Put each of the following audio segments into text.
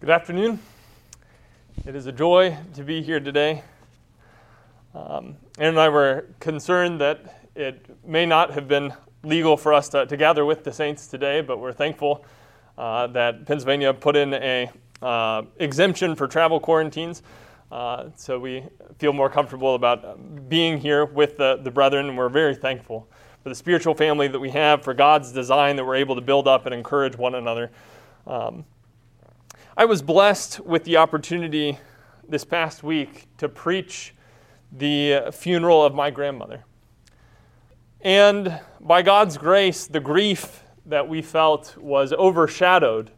Good afternoon. It is a joy to be here today. Um, Aaron and I were concerned that it may not have been legal for us to, to gather with the saints today, but we're thankful uh, that Pennsylvania put in a uh, exemption for travel quarantines. Uh, so we feel more comfortable about being here with the, the brethren, and we're very thankful for the spiritual family that we have, for God's design that we're able to build up and encourage one another. Um, I was blessed with the opportunity this past week to preach the funeral of my grandmother. And by God's grace, the grief that we felt was overshadowed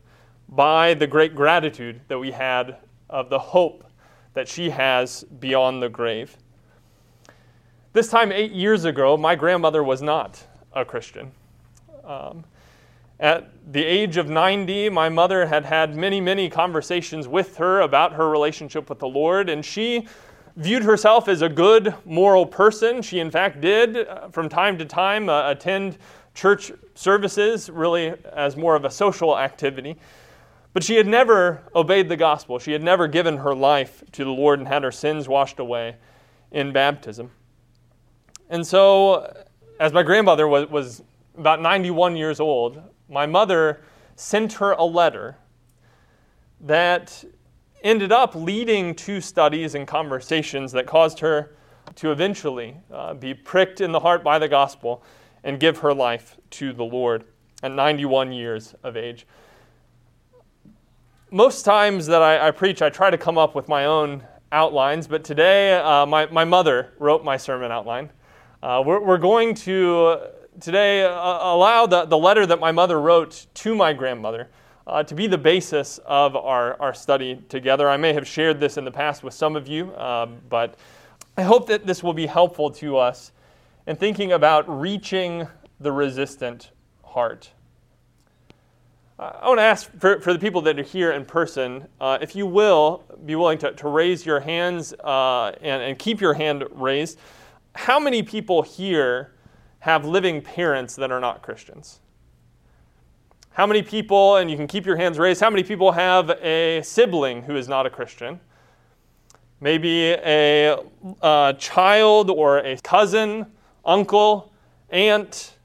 by the great gratitude that we had of the hope that she has beyond the grave. This time, eight years ago, my grandmother was not a Christian. Um, at the age of 90, my mother had had many, many conversations with her about her relationship with the Lord, and she viewed herself as a good moral person. She, in fact, did uh, from time to time uh, attend church services, really as more of a social activity. But she had never obeyed the gospel. She had never given her life to the Lord and had her sins washed away in baptism. And so, as my grandmother was, was about 91 years old, my mother sent her a letter that ended up leading to studies and conversations that caused her to eventually uh, be pricked in the heart by the gospel and give her life to the Lord at 91 years of age. Most times that I, I preach, I try to come up with my own outlines, but today uh, my, my mother wrote my sermon outline. Uh, we're, we're going to today uh, allow the, the letter that my mother wrote to my grandmother uh, to be the basis of our, our study together. I may have shared this in the past with some of you, um, but I hope that this will be helpful to us in thinking about reaching the resistant heart. I want to ask for, for the people that are here in person, uh, if you will, be willing to, to raise your hands uh, and, and keep your hand raised. How many people here have living parents that are not Christians? How many people, and you can keep your hands raised, how many people have a sibling who is not a Christian? Maybe a, a child or a cousin, uncle, aunt.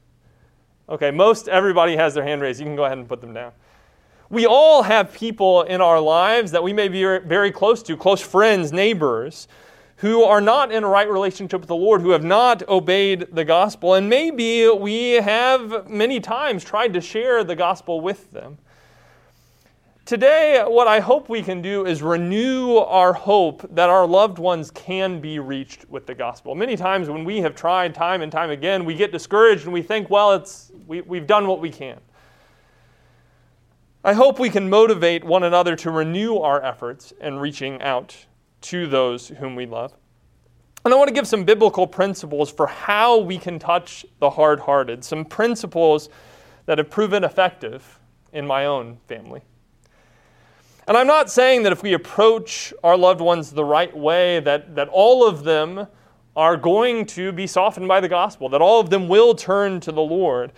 Okay, most everybody has their hand raised. You can go ahead and put them down. We all have people in our lives that we may be very close to, close friends, neighbors, who are not in a right relationship with the Lord, who have not obeyed the gospel. And maybe we have many times tried to share the gospel with them. Today, what I hope we can do is renew our hope that our loved ones can be reached with the gospel. Many times when we have tried time and time again, we get discouraged and we think, well, it's, we, we've done what we can. I hope we can motivate one another to renew our efforts in reaching out to those whom we love. And I want to give some biblical principles for how we can touch the hard hearted, some principles that have proven effective in my own family. And I'm not saying that if we approach our loved ones the right way, that, that all of them are going to be softened by the gospel, that all of them will turn to the Lord.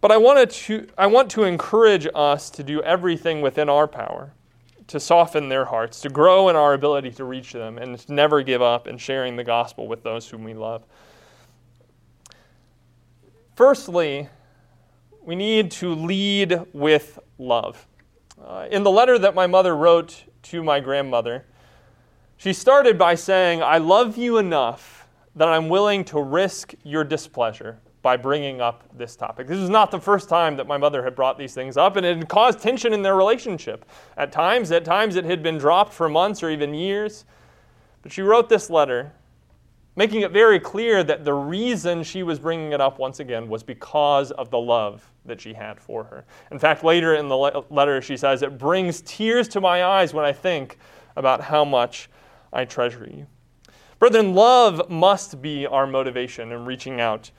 But I, wanted to, I want to encourage us to do everything within our power to soften their hearts, to grow in our ability to reach them, and to never give up in sharing the gospel with those whom we love. Firstly, we need to lead with love. Uh, in the letter that my mother wrote to my grandmother, she started by saying, I love you enough that I'm willing to risk your displeasure by bringing up this topic. This was not the first time that my mother had brought these things up, and it had caused tension in their relationship. At times, at times it had been dropped for months or even years. But she wrote this letter, making it very clear that the reason she was bringing it up once again was because of the love that she had for her. In fact, later in the le- letter, she says, It brings tears to my eyes when I think about how much I treasure you. Brethren, love must be our motivation in reaching out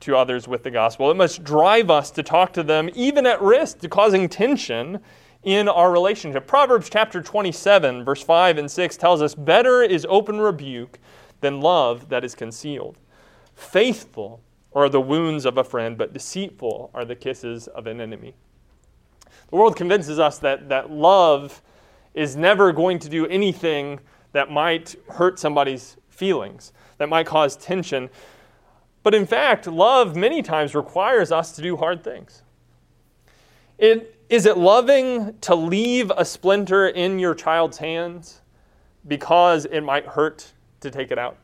to others with the gospel. It must drive us to talk to them, even at risk to causing tension in our relationship. Proverbs chapter 27, verse 5 and 6 tells us better is open rebuke than love that is concealed. Faithful are the wounds of a friend, but deceitful are the kisses of an enemy. The world convinces us that, that love is never going to do anything that might hurt somebody's feelings, that might cause tension. But in fact, love many times requires us to do hard things. It, is it loving to leave a splinter in your child's hands because it might hurt to take it out?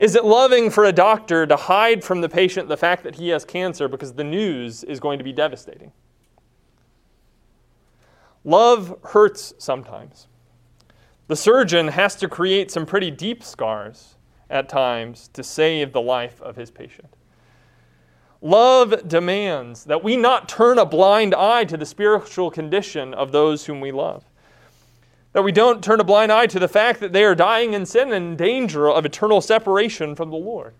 Is it loving for a doctor to hide from the patient the fact that he has cancer because the news is going to be devastating? Love hurts sometimes. The surgeon has to create some pretty deep scars at times to save the life of his patient. Love demands that we not turn a blind eye to the spiritual condition of those whom we love. That we don't turn a blind eye to the fact that they are dying in sin and in danger of eternal separation from the Lord.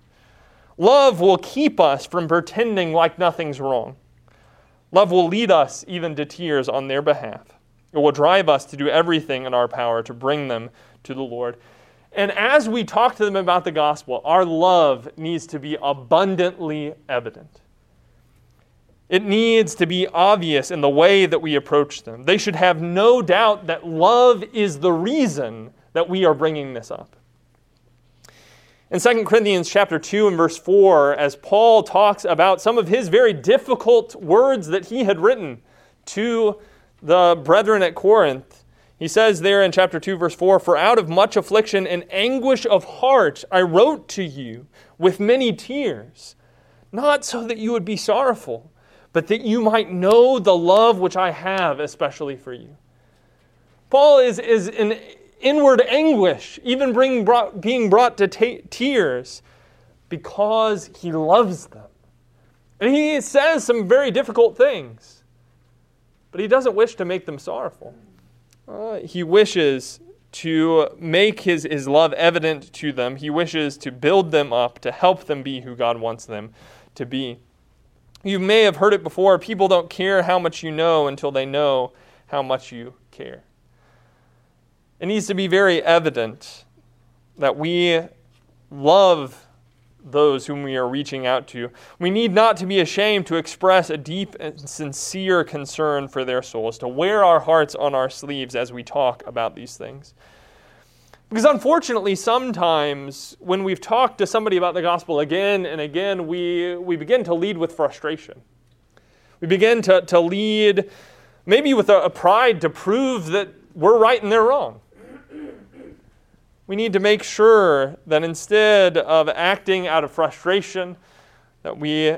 Love will keep us from pretending like nothing's wrong. Love will lead us even to tears on their behalf. It will drive us to do everything in our power to bring them to the Lord. And as we talk to them about the gospel, our love needs to be abundantly evident. It needs to be obvious in the way that we approach them. They should have no doubt that love is the reason that we are bringing this up. In 2 Corinthians chapter 2 and verse 4, as Paul talks about some of his very difficult words that he had written to the brethren at Corinth, he says there in chapter 2, verse 4 For out of much affliction and anguish of heart I wrote to you with many tears, not so that you would be sorrowful, but that you might know the love which I have especially for you. Paul is, is in inward anguish, even bring, brought, being brought to tears, because he loves them. And he says some very difficult things, but he doesn't wish to make them sorrowful. He wishes to make his, his love evident to them. He wishes to build them up, to help them be who God wants them to be. You may have heard it before people don't care how much you know until they know how much you care. It needs to be very evident that we love those whom we are reaching out to. We need not to be ashamed to express a deep and sincere concern for their souls, to wear our hearts on our sleeves as we talk about these things. Because unfortunately, sometimes when we've talked to somebody about the gospel again and again, we, we begin to lead with frustration. We begin to, to lead maybe with a, a pride to prove that we're right and they're wrong we need to make sure that instead of acting out of frustration, that we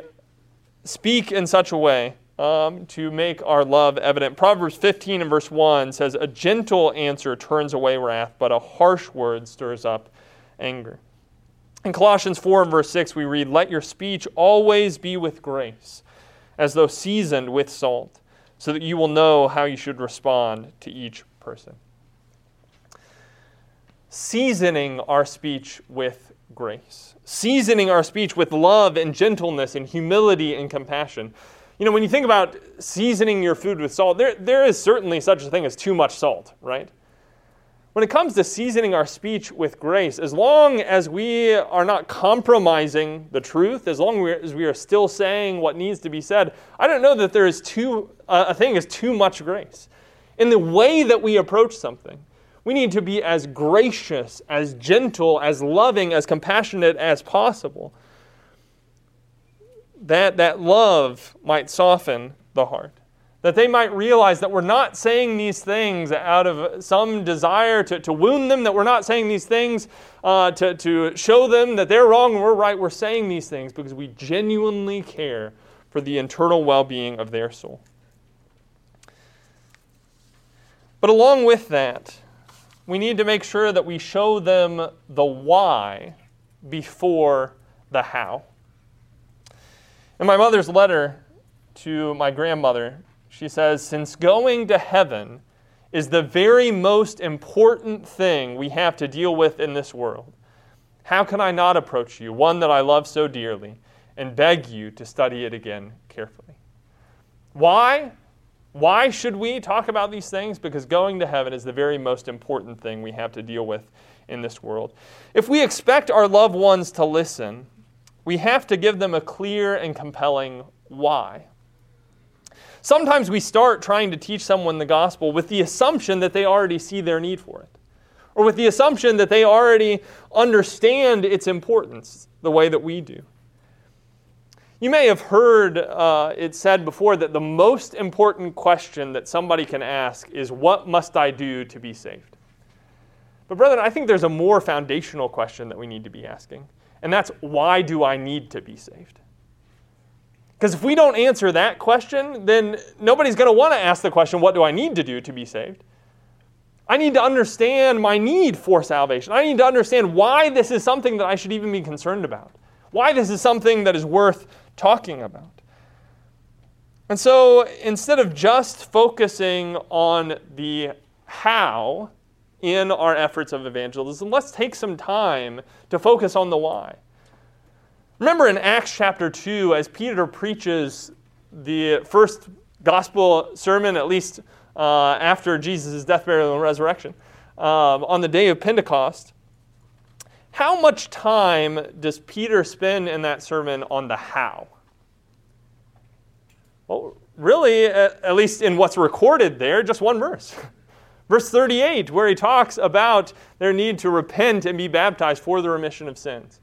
speak in such a way um, to make our love evident. Proverbs 15 and verse 1 says, A gentle answer turns away wrath, but a harsh word stirs up anger. In Colossians 4 and verse 6, we read, Let your speech always be with grace, as though seasoned with salt, so that you will know how you should respond to each person seasoning our speech with grace, seasoning our speech with love and gentleness and humility and compassion. You know, when you think about seasoning your food with salt, there, there is certainly such a thing as too much salt, right? When it comes to seasoning our speech with grace, as long as we are not compromising the truth, as long as we are still saying what needs to be said, I don't know that there is too, uh, a thing as too much grace. In the way that we approach something, we need to be as gracious, as gentle, as loving, as compassionate as possible. That, that love might soften the heart. That they might realize that we're not saying these things out of some desire to, to wound them, that we're not saying these things uh, to, to show them that they're wrong and we're right. We're saying these things because we genuinely care for the internal well being of their soul. But along with that, we need to make sure that we show them the why before the how. In my mother's letter to my grandmother, she says, Since going to heaven is the very most important thing we have to deal with in this world, how can I not approach you, one that I love so dearly, and beg you to study it again carefully? Why? Why should we talk about these things? Because going to heaven is the very most important thing we have to deal with in this world. If we expect our loved ones to listen, we have to give them a clear and compelling why. Sometimes we start trying to teach someone the gospel with the assumption that they already see their need for it, or with the assumption that they already understand its importance the way that we do. You may have heard uh, it said before that the most important question that somebody can ask is, What must I do to be saved? But, brethren, I think there's a more foundational question that we need to be asking, and that's, Why do I need to be saved? Because if we don't answer that question, then nobody's going to want to ask the question, What do I need to do to be saved? I need to understand my need for salvation. I need to understand why this is something that I should even be concerned about, why this is something that is worth talking about. And so instead of just focusing on the how in our efforts of evangelism, let's take some time to focus on the why. Remember in Acts chapter 2, as Peter preaches the first gospel sermon, at least uh, after Jesus' death, burial, and resurrection, um, on the day of Pentecost, how much time does Peter spend in that sermon on the how? Well, really, at least in what's recorded there, just one verse. Verse 38, where he talks about their need to repent and be baptized for the remission of sins.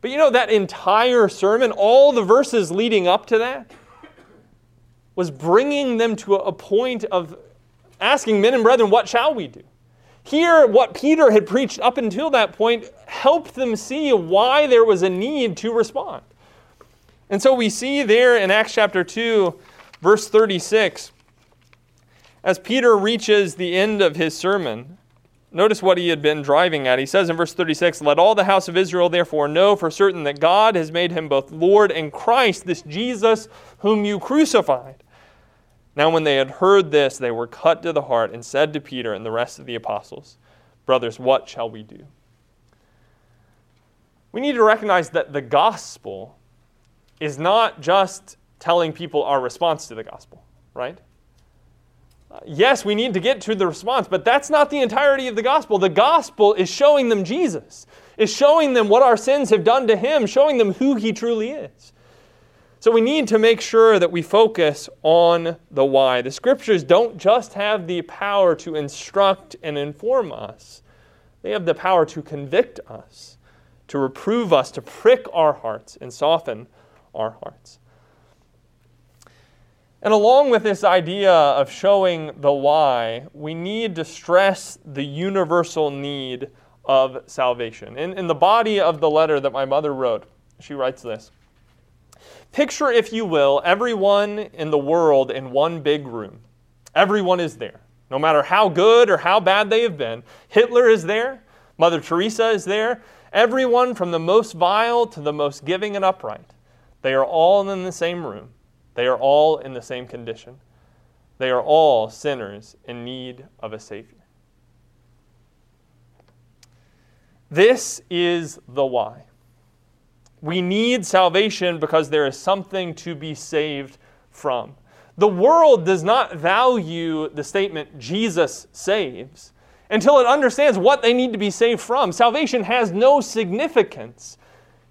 But you know, that entire sermon, all the verses leading up to that, was bringing them to a point of asking men and brethren, what shall we do? Here, what Peter had preached up until that point helped them see why there was a need to respond. And so we see there in Acts chapter 2, verse 36, as Peter reaches the end of his sermon, notice what he had been driving at. He says in verse 36 Let all the house of Israel therefore know for certain that God has made him both Lord and Christ, this Jesus whom you crucified. Now, when they had heard this, they were cut to the heart and said to Peter and the rest of the apostles, Brothers, what shall we do? We need to recognize that the gospel is not just telling people our response to the gospel, right? Yes, we need to get to the response, but that's not the entirety of the gospel. The gospel is showing them Jesus, is showing them what our sins have done to him, showing them who he truly is. So we need to make sure that we focus on the why. The scriptures don't just have the power to instruct and inform us, they have the power to convict us, to reprove us, to prick our hearts and soften our hearts. And along with this idea of showing the why, we need to stress the universal need of salvation. In, in the body of the letter that my mother wrote, she writes this. Picture, if you will, everyone in the world in one big room. Everyone is there, no matter how good or how bad they have been. Hitler is there, Mother Teresa is there, everyone from the most vile to the most giving and upright. They are all in the same room. They are all in the same condition. They are all sinners in need of a Savior. This is the why. We need salvation because there is something to be saved from. The world does not value the statement, Jesus saves, until it understands what they need to be saved from. Salvation has no significance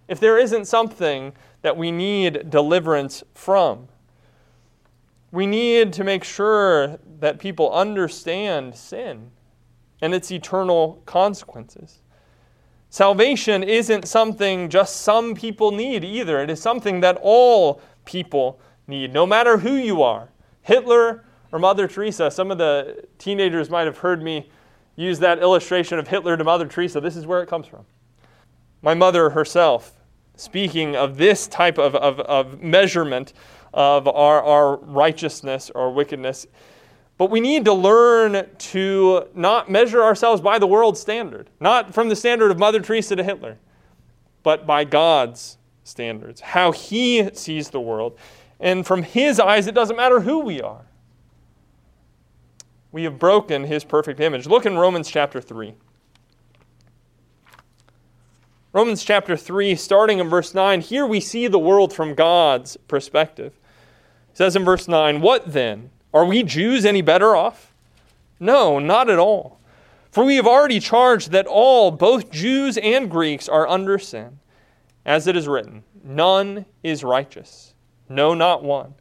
if there isn't something that we need deliverance from. We need to make sure that people understand sin and its eternal consequences. Salvation isn't something just some people need either. It is something that all people need, no matter who you are Hitler or Mother Teresa. Some of the teenagers might have heard me use that illustration of Hitler to Mother Teresa. This is where it comes from. My mother herself, speaking of this type of, of, of measurement of our, our righteousness or wickedness, but we need to learn to not measure ourselves by the world's standard, not from the standard of Mother Teresa to Hitler, but by God's standards, how He sees the world. And from His eyes, it doesn't matter who we are. We have broken His perfect image. Look in Romans chapter 3. Romans chapter 3, starting in verse 9, here we see the world from God's perspective. It says in verse 9, What then? Are we Jews any better off? No, not at all. For we have already charged that all, both Jews and Greeks, are under sin. As it is written, none is righteous, no, not one.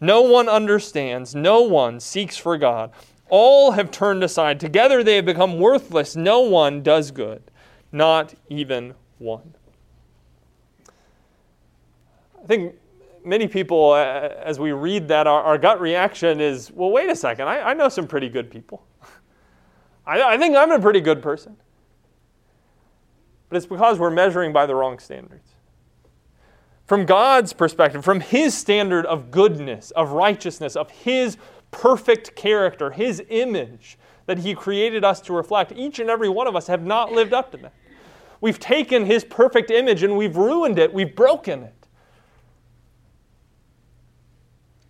No one understands. No one seeks for God. All have turned aside. Together they have become worthless. No one does good, not even one. I think many people, uh, as we read that, our, our, gut reaction is well, wait a second, I, I know some pretty good people. I, I think I'm a pretty good person. But it's because we're measuring by the wrong standards. From God's perspective, from His standard of goodness, of righteousness, of His perfect character, His image that He created us to reflect, each and every one of us have not lived up to that. We've taken His perfect image and we've ruined it, we've broken it.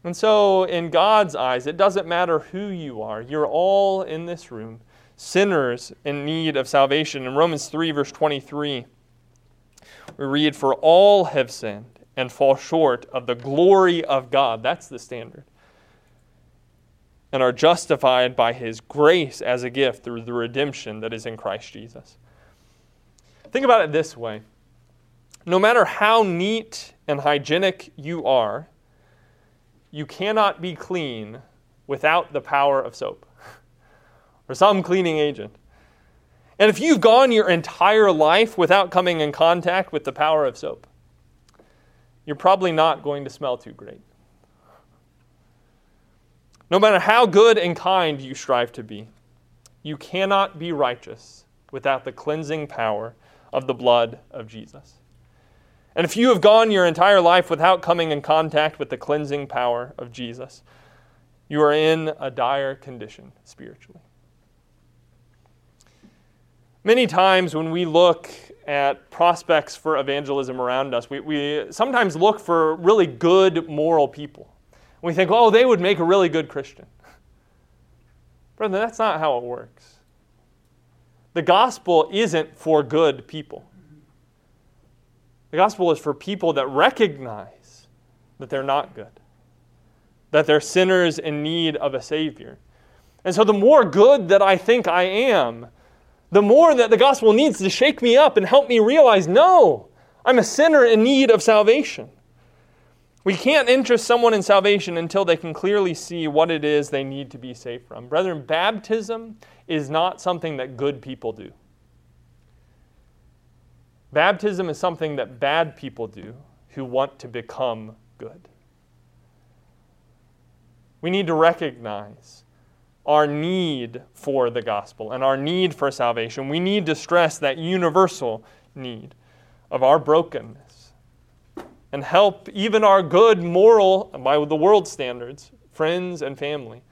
And so, in God's eyes, it doesn't matter who you are, you're all in this room, sinners in need of salvation. In Romans 3, verse 23, we read, For all have sinned and fall short of the glory of God. That's the standard. And are justified by his grace as a gift through the redemption that is in Christ Jesus. Think about it this way no matter how neat and hygienic you are, you cannot be clean without the power of soap or some cleaning agent. And if you've gone your entire life without coming in contact with the power of soap, you're probably not going to smell too great. No matter how good and kind you strive to be, you cannot be righteous without the cleansing power of the blood of Jesus. And if you have gone your entire life without coming in contact with the cleansing power of Jesus, you are in a dire condition spiritually. Many times when we look at prospects for evangelism around us, we, we sometimes look for really good moral people. We think, oh, they would make a really good Christian. Brother, that's not how it works. The gospel isn't for good people. The gospel is for people that recognize that they're not good, that they're sinners in need of a Savior. And so, the more good that I think I am, the more that the gospel needs to shake me up and help me realize no, I'm a sinner in need of salvation. We can't interest someone in salvation until they can clearly see what it is they need to be saved from. Brethren, baptism is not something that good people do. Baptism is something that bad people do who want to become good. We need to recognize our need for the gospel and our need for salvation. We need to stress that universal need of our brokenness and help even our good moral, by the world standards, friends and family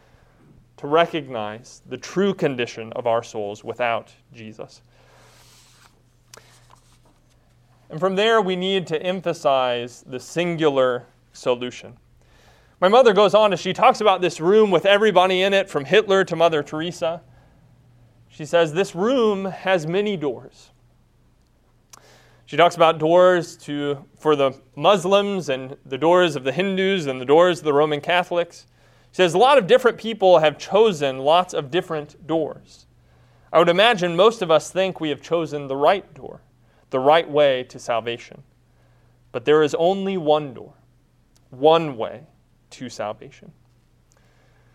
to recognize the true condition of our souls without Jesus. And from there, we need to emphasize the singular solution. My mother goes on as she talks about this room with everybody in it, from Hitler to Mother Teresa. She says, This room has many doors. She talks about doors to, for the Muslims and the doors of the Hindus and the doors of the Roman Catholics. She says, A lot of different people have chosen lots of different doors. I would imagine most of us think we have chosen the right door, the right way to salvation. But there is only one door, one way to salvation.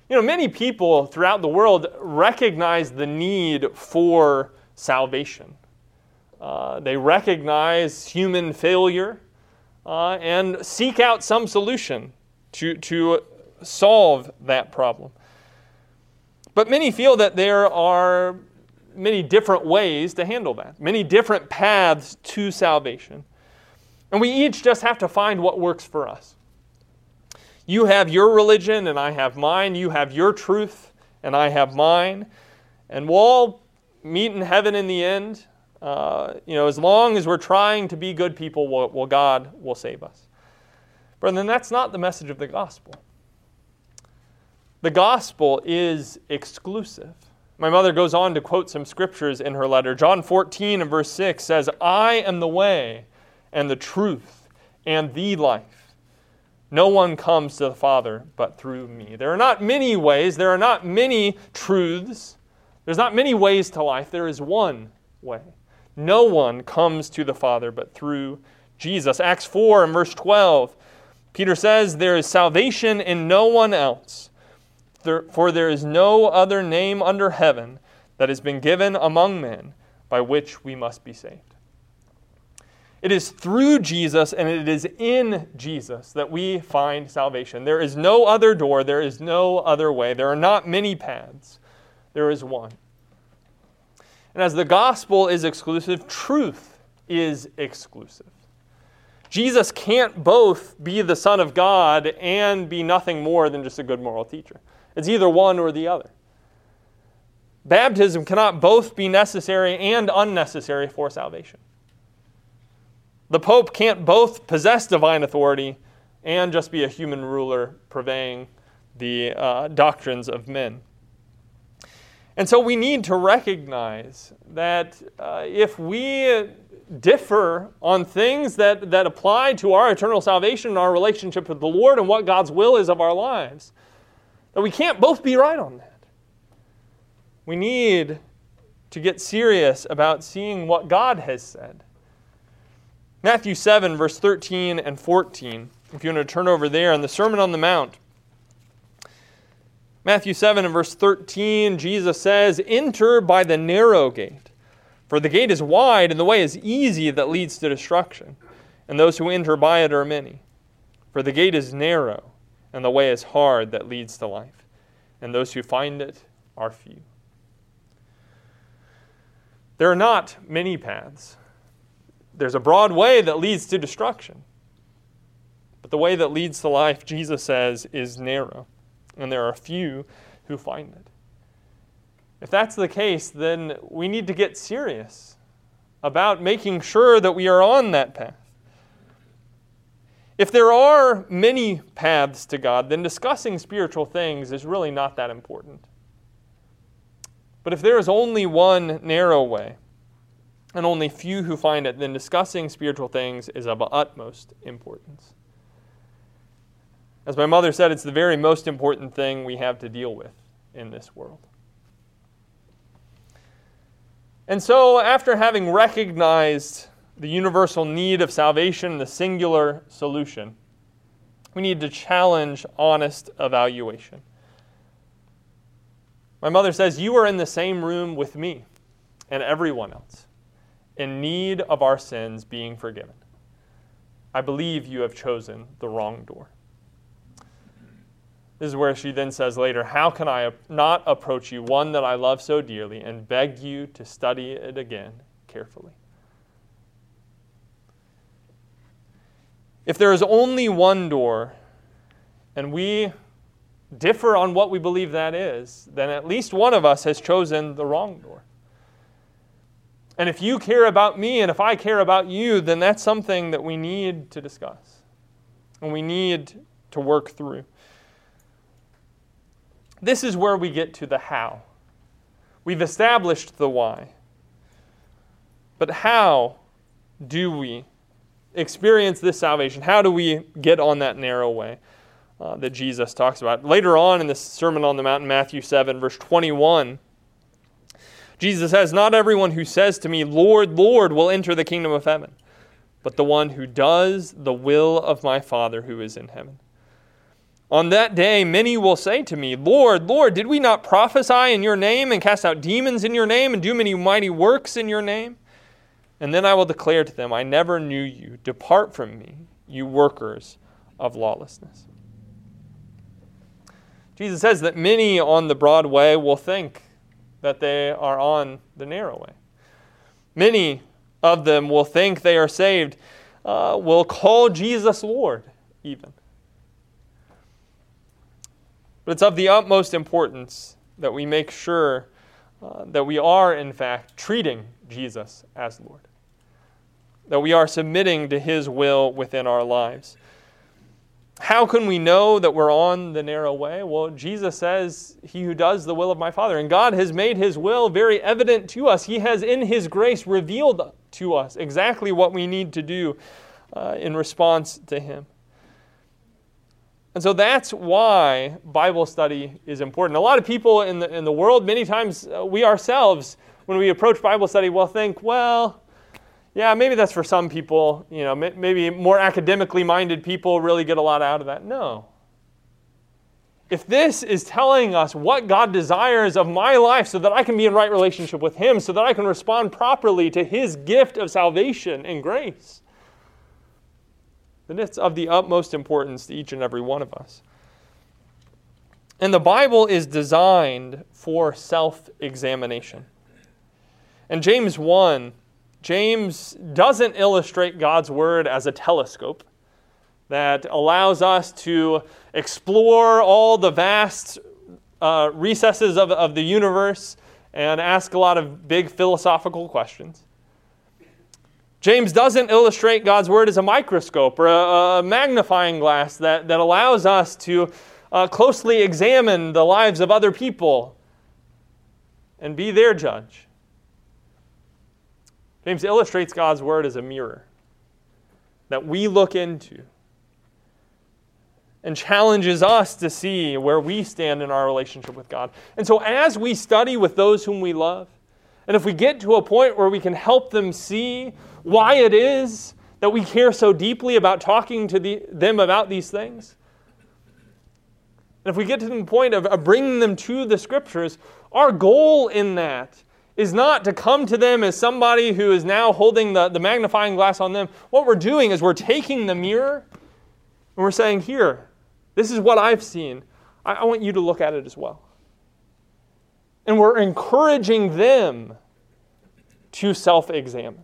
You know, many people throughout the world recognize the need for salvation. Uh, they recognize human failure uh, and seek out some solution to, to solve that problem. But many feel that there are many different ways to handle that, many different paths to salvation. And we each just have to find what works for us. You have your religion and I have mine. You have your truth and I have mine. And we'll all meet in heaven in the end. Uh, you know, as long as we're trying to be good people, well, well, God will save us. But then that's not the message of the gospel. The gospel is exclusive. My mother goes on to quote some scriptures in her letter. John 14 and verse 6 says, I am the way and the truth and the life. No one comes to the Father but through me. There are not many ways, there are not many truths, there's not many ways to life. There is one way. No one comes to the Father but through Jesus. Acts 4 and verse 12 Peter says, There is salvation in no one else, for there is no other name under heaven that has been given among men by which we must be saved. It is through Jesus and it is in Jesus that we find salvation. There is no other door, there is no other way. There are not many paths, there is one. And as the gospel is exclusive, truth is exclusive. Jesus can't both be the Son of God and be nothing more than just a good moral teacher. It's either one or the other. Baptism cannot both be necessary and unnecessary for salvation. The Pope can't both possess divine authority and just be a human ruler purveying the uh, doctrines of men. And so we need to recognize that uh, if we differ on things that, that apply to our eternal salvation and our relationship with the Lord and what God's will is of our lives, that we can't both be right on that. We need to get serious about seeing what God has said. Matthew 7, verse 13 and 14. If you want to turn over there in the Sermon on the Mount. Matthew 7 and verse 13, Jesus says, Enter by the narrow gate. For the gate is wide and the way is easy that leads to destruction, and those who enter by it are many. For the gate is narrow and the way is hard that leads to life, and those who find it are few. There are not many paths. There's a broad way that leads to destruction. But the way that leads to life, Jesus says, is narrow, and there are few who find it. If that's the case, then we need to get serious about making sure that we are on that path. If there are many paths to God, then discussing spiritual things is really not that important. But if there is only one narrow way, and only few who find it, then discussing spiritual things is of utmost importance. As my mother said, it's the very most important thing we have to deal with in this world. And so, after having recognized the universal need of salvation, the singular solution, we need to challenge honest evaluation. My mother says, You are in the same room with me and everyone else, in need of our sins being forgiven. I believe you have chosen the wrong door. This is where she then says later, How can I not approach you, one that I love so dearly, and beg you to study it again carefully? If there is only one door, and we differ on what we believe that is, then at least one of us has chosen the wrong door. And if you care about me and if I care about you, then that's something that we need to discuss and we need to work through. This is where we get to the how. We've established the why. But how do we experience this salvation? How do we get on that narrow way uh, that Jesus talks about? Later on in the Sermon on the Mount, Matthew 7, verse 21, Jesus says, Not everyone who says to me, Lord, Lord, will enter the kingdom of heaven, but the one who does the will of my Father who is in heaven. On that day, many will say to me, Lord, Lord, did we not prophesy in your name and cast out demons in your name and do many mighty works in your name? And then I will declare to them, I never knew you. Depart from me, you workers of lawlessness. Jesus says that many on the broad way will think that they are on the narrow way. Many of them will think they are saved, uh, will call Jesus Lord, even. But it's of the utmost importance that we make sure uh, that we are, in fact, treating Jesus as Lord, that we are submitting to His will within our lives. How can we know that we're on the narrow way? Well, Jesus says, He who does the will of my Father. And God has made His will very evident to us. He has, in His grace, revealed to us exactly what we need to do uh, in response to Him. And so that's why Bible study is important. A lot of people in the, in the world, many times uh, we ourselves, when we approach Bible study, will think, well, yeah, maybe that's for some people, you know, maybe more academically minded people really get a lot out of that. No. If this is telling us what God desires of my life so that I can be in right relationship with Him, so that I can respond properly to His gift of salvation and grace, then it's of the utmost importance to each and every one of us. And the Bible is designed for self examination. And James 1, James doesn't illustrate God's word as a telescope that allows us to explore all the vast uh, recesses of, of the universe and ask a lot of big philosophical questions. James doesn't illustrate God's word as a microscope or a, a magnifying glass that, that allows us to uh, closely examine the lives of other people and be their judge. James illustrates God's word as a mirror that we look into and challenges us to see where we stand in our relationship with God. And so, as we study with those whom we love, and if we get to a point where we can help them see why it is that we care so deeply about talking to the, them about these things, and if we get to the point of, of bringing them to the scriptures, our goal in that is not to come to them as somebody who is now holding the, the magnifying glass on them. What we're doing is we're taking the mirror and we're saying, Here, this is what I've seen. I, I want you to look at it as well. And we're encouraging them to self examine.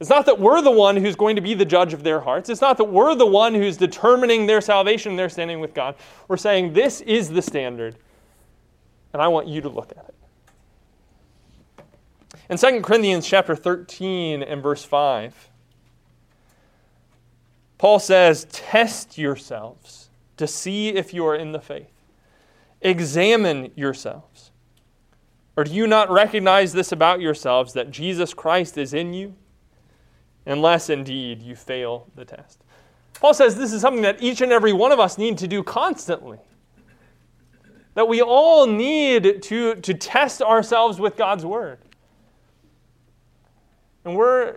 It's not that we're the one who's going to be the judge of their hearts. It's not that we're the one who's determining their salvation and their standing with God. We're saying this is the standard, and I want you to look at it. In 2 Corinthians chapter 13 and verse 5, Paul says, Test yourselves to see if you are in the faith. Examine yourselves. Or do you not recognize this about yourselves that Jesus Christ is in you? Unless indeed you fail the test. Paul says this is something that each and every one of us need to do constantly. That we all need to, to test ourselves with God's Word. And we're,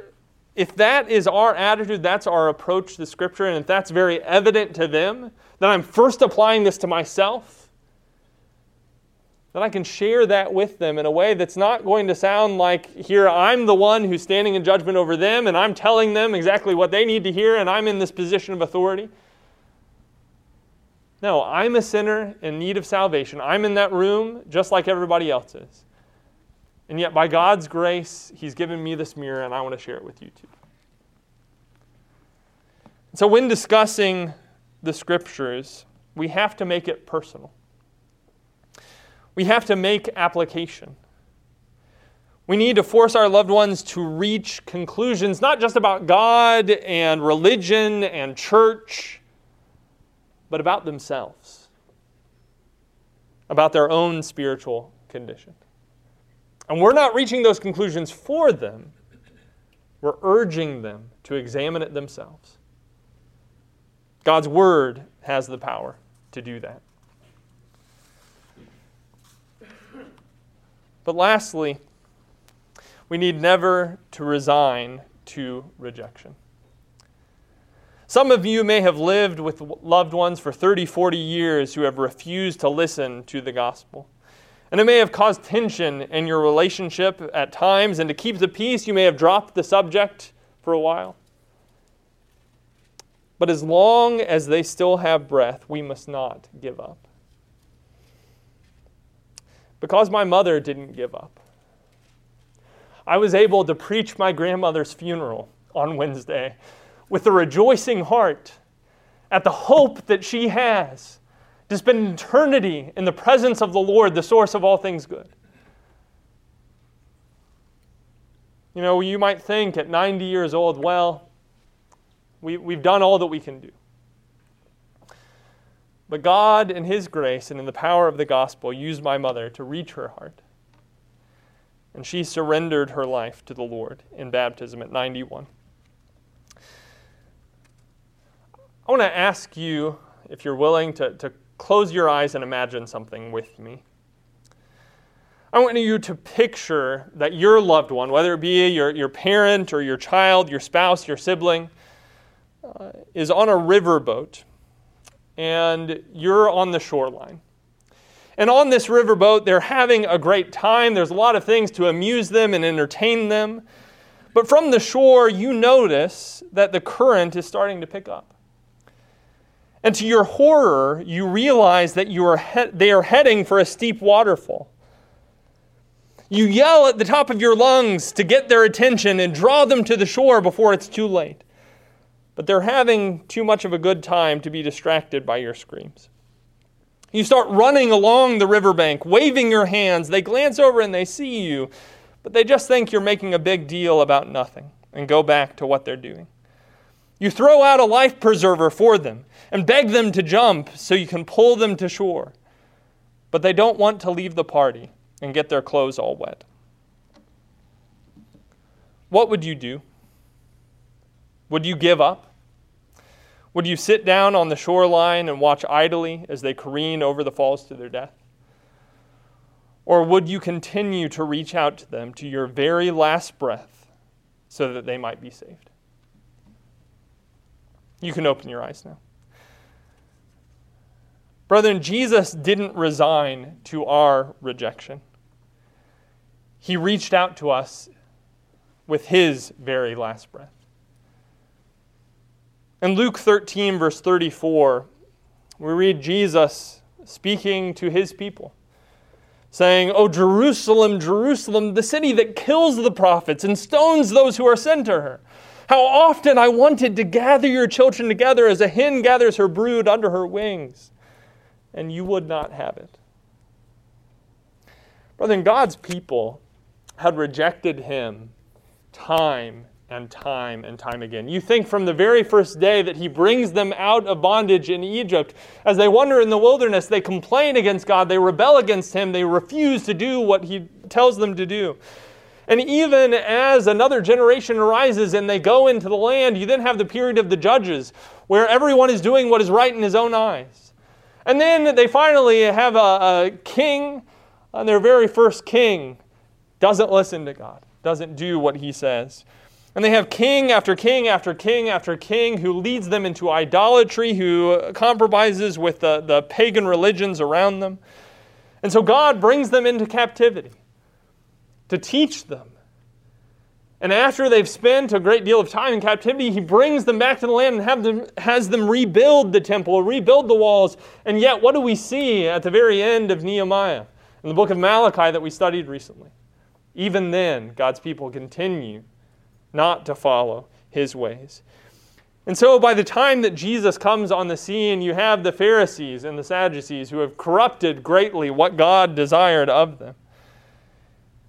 if that is our attitude, that's our approach to Scripture, and if that's very evident to them, then I'm first applying this to myself, then I can share that with them in a way that's not going to sound like here I'm the one who's standing in judgment over them, and I'm telling them exactly what they need to hear, and I'm in this position of authority. No, I'm a sinner in need of salvation. I'm in that room just like everybody else is. And yet, by God's grace, He's given me this mirror, and I want to share it with you too. So, when discussing the scriptures, we have to make it personal. We have to make application. We need to force our loved ones to reach conclusions not just about God and religion and church, but about themselves, about their own spiritual condition. And we're not reaching those conclusions for them, we're urging them to examine it themselves. God's Word has the power to do that. But lastly, we need never to resign to rejection. Some of you may have lived with loved ones for 30, 40 years who have refused to listen to the gospel. And it may have caused tension in your relationship at times, and to keep the peace, you may have dropped the subject for a while. But as long as they still have breath, we must not give up. Because my mother didn't give up, I was able to preach my grandmother's funeral on Wednesday with a rejoicing heart at the hope that she has to spend eternity in the presence of the Lord, the source of all things good. You know, you might think at 90 years old, well, we, we've done all that we can do. But God, in His grace and in the power of the gospel, used my mother to reach her heart. And she surrendered her life to the Lord in baptism at 91. I want to ask you, if you're willing, to, to close your eyes and imagine something with me. I want you to picture that your loved one, whether it be your, your parent or your child, your spouse, your sibling, uh, is on a riverboat and you're on the shoreline. And on this riverboat, they're having a great time. There's a lot of things to amuse them and entertain them. But from the shore, you notice that the current is starting to pick up. And to your horror, you realize that you are he- they are heading for a steep waterfall. You yell at the top of your lungs to get their attention and draw them to the shore before it's too late. But they're having too much of a good time to be distracted by your screams. You start running along the riverbank, waving your hands. They glance over and they see you, but they just think you're making a big deal about nothing and go back to what they're doing. You throw out a life preserver for them and beg them to jump so you can pull them to shore. But they don't want to leave the party and get their clothes all wet. What would you do? Would you give up? Would you sit down on the shoreline and watch idly as they careen over the falls to their death? Or would you continue to reach out to them to your very last breath so that they might be saved? You can open your eyes now. Brethren, Jesus didn't resign to our rejection. He reached out to us with his very last breath. In Luke 13, verse 34, we read Jesus speaking to his people, saying, Oh, Jerusalem, Jerusalem, the city that kills the prophets and stones those who are sent to her. How often I wanted to gather your children together as a hen gathers her brood under her wings, and you would not have it. Brethren, God's people had rejected him time and time and time again. You think from the very first day that he brings them out of bondage in Egypt, as they wander in the wilderness, they complain against God, they rebel against him, they refuse to do what he tells them to do. And even as another generation arises and they go into the land, you then have the period of the judges, where everyone is doing what is right in his own eyes. And then they finally have a, a king, and their very first king doesn't listen to God, doesn't do what he says. And they have king after king after king after king who leads them into idolatry, who compromises with the, the pagan religions around them. And so God brings them into captivity to teach them. And after they've spent a great deal of time in captivity, he brings them back to the land and them, has them rebuild the temple, rebuild the walls. And yet, what do we see at the very end of Nehemiah in the book of Malachi that we studied recently? Even then, God's people continue not to follow his ways. And so, by the time that Jesus comes on the scene, you have the Pharisees and the Sadducees who have corrupted greatly what God desired of them.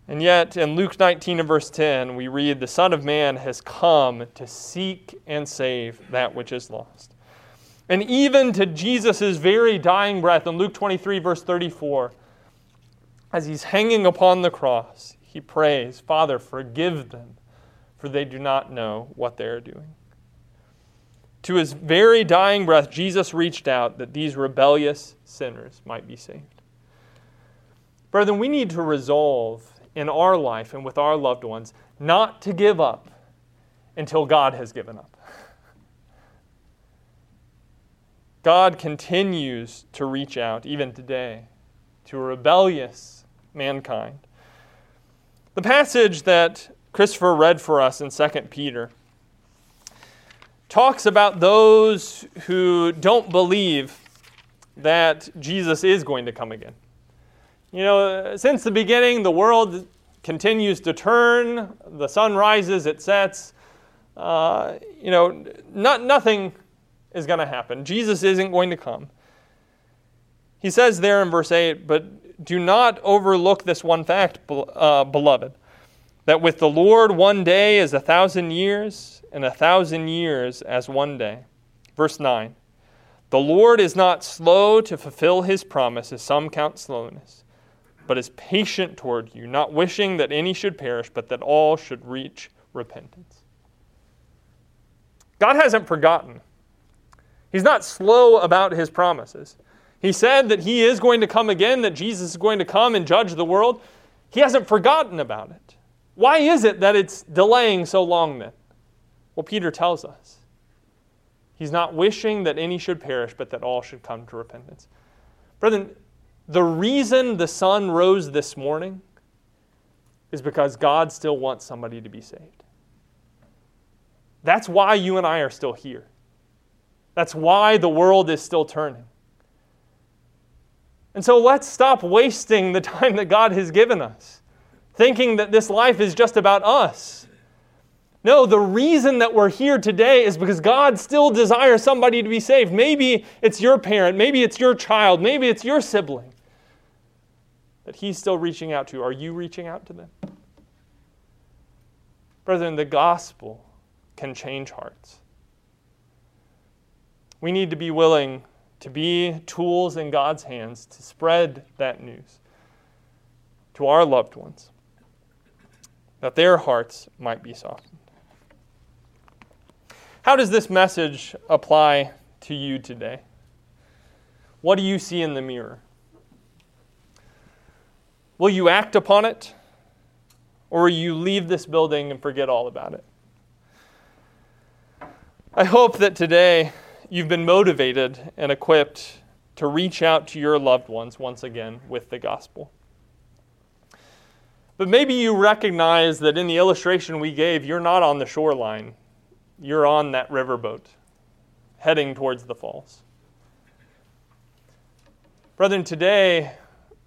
And yet, in Luke 19 and verse 10, we read, The Son of Man has come to seek and save that which is lost. And even to Jesus' very dying breath, in Luke 23, verse 34, as he's hanging upon the cross, he prays, Father, forgive them for they do not know what they are doing. To his very dying breath, Jesus reached out that these rebellious sinners might be saved. Brethren, we need to resolve in our life and with our loved ones not to give up until God has given up. God continues to reach out, even today, to rebellious mankind. The passage that Christopher read for us in 2 Peter talks about those who don't believe that Jesus is going to come again. You know, since the beginning, the world continues to turn, the sun rises, it sets. Uh, you know, not, nothing is going to happen. Jesus isn't going to come. He says there in verse 8, but do not overlook this one fact, uh, beloved that with the Lord one day is a thousand years, and a thousand years as one day. Verse 9 The Lord is not slow to fulfill his promise, as some count slowness, but is patient toward you, not wishing that any should perish, but that all should reach repentance. God hasn't forgotten. He's not slow about his promises. He said that he is going to come again, that Jesus is going to come and judge the world. He hasn't forgotten about it. Why is it that it's delaying so long then? Well, Peter tells us. He's not wishing that any should perish, but that all should come to repentance. Brethren, the reason the sun rose this morning is because God still wants somebody to be saved. That's why you and I are still here. That's why the world is still turning. And so let's stop wasting the time that God has given us, thinking that this life is just about us. No, the reason that we're here today is because God still desires somebody to be saved. Maybe it's your parent, maybe it's your child, maybe it's your sibling that He's still reaching out to. Are you reaching out to them? Brethren, the gospel can change hearts. We need to be willing to be tools in God's hands to spread that news to our loved ones, that their hearts might be softened. How does this message apply to you today? What do you see in the mirror? Will you act upon it? Or will you leave this building and forget all about it? I hope that today you've been motivated and equipped to reach out to your loved ones once again with the gospel. But maybe you recognize that in the illustration we gave, you're not on the shoreline. You're on that riverboat heading towards the falls. Brethren, today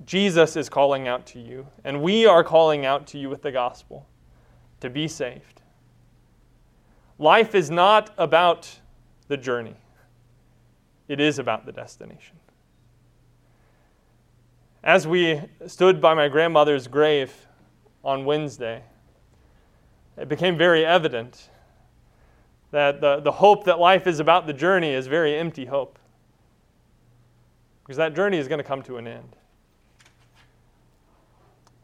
Jesus is calling out to you, and we are calling out to you with the gospel to be saved. Life is not about the journey, it is about the destination. As we stood by my grandmother's grave on Wednesday, it became very evident that the, the hope that life is about the journey is very empty hope. Because that journey is going to come to an end.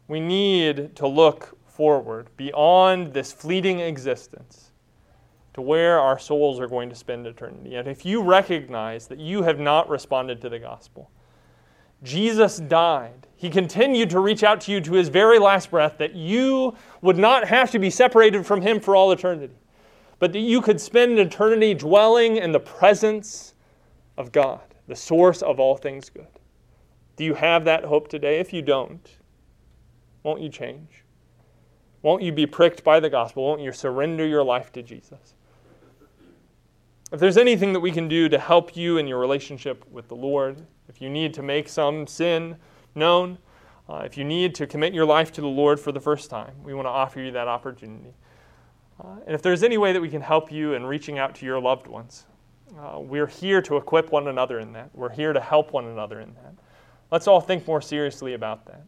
We need to look forward beyond this fleeting existence to where our souls are going to spend eternity. And if you recognize that you have not responded to the gospel, Jesus died. He continued to reach out to you to his very last breath that you would not have to be separated from him for all eternity, but that you could spend eternity dwelling in the presence of God, the source of all things good. Do you have that hope today? If you don't, won't you change? Won't you be pricked by the gospel? Won't you surrender your life to Jesus? If there's anything that we can do to help you in your relationship with the Lord, if you need to make some sin known, uh, if you need to commit your life to the Lord for the first time, we want to offer you that opportunity. Uh, and if there's any way that we can help you in reaching out to your loved ones, uh, we're here to equip one another in that. We're here to help one another in that. Let's all think more seriously about that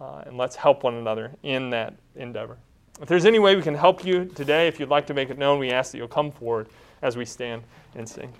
uh, and let's help one another in that endeavor. If there's any way we can help you today, if you'd like to make it known, we ask that you'll come forward as we stand and sing.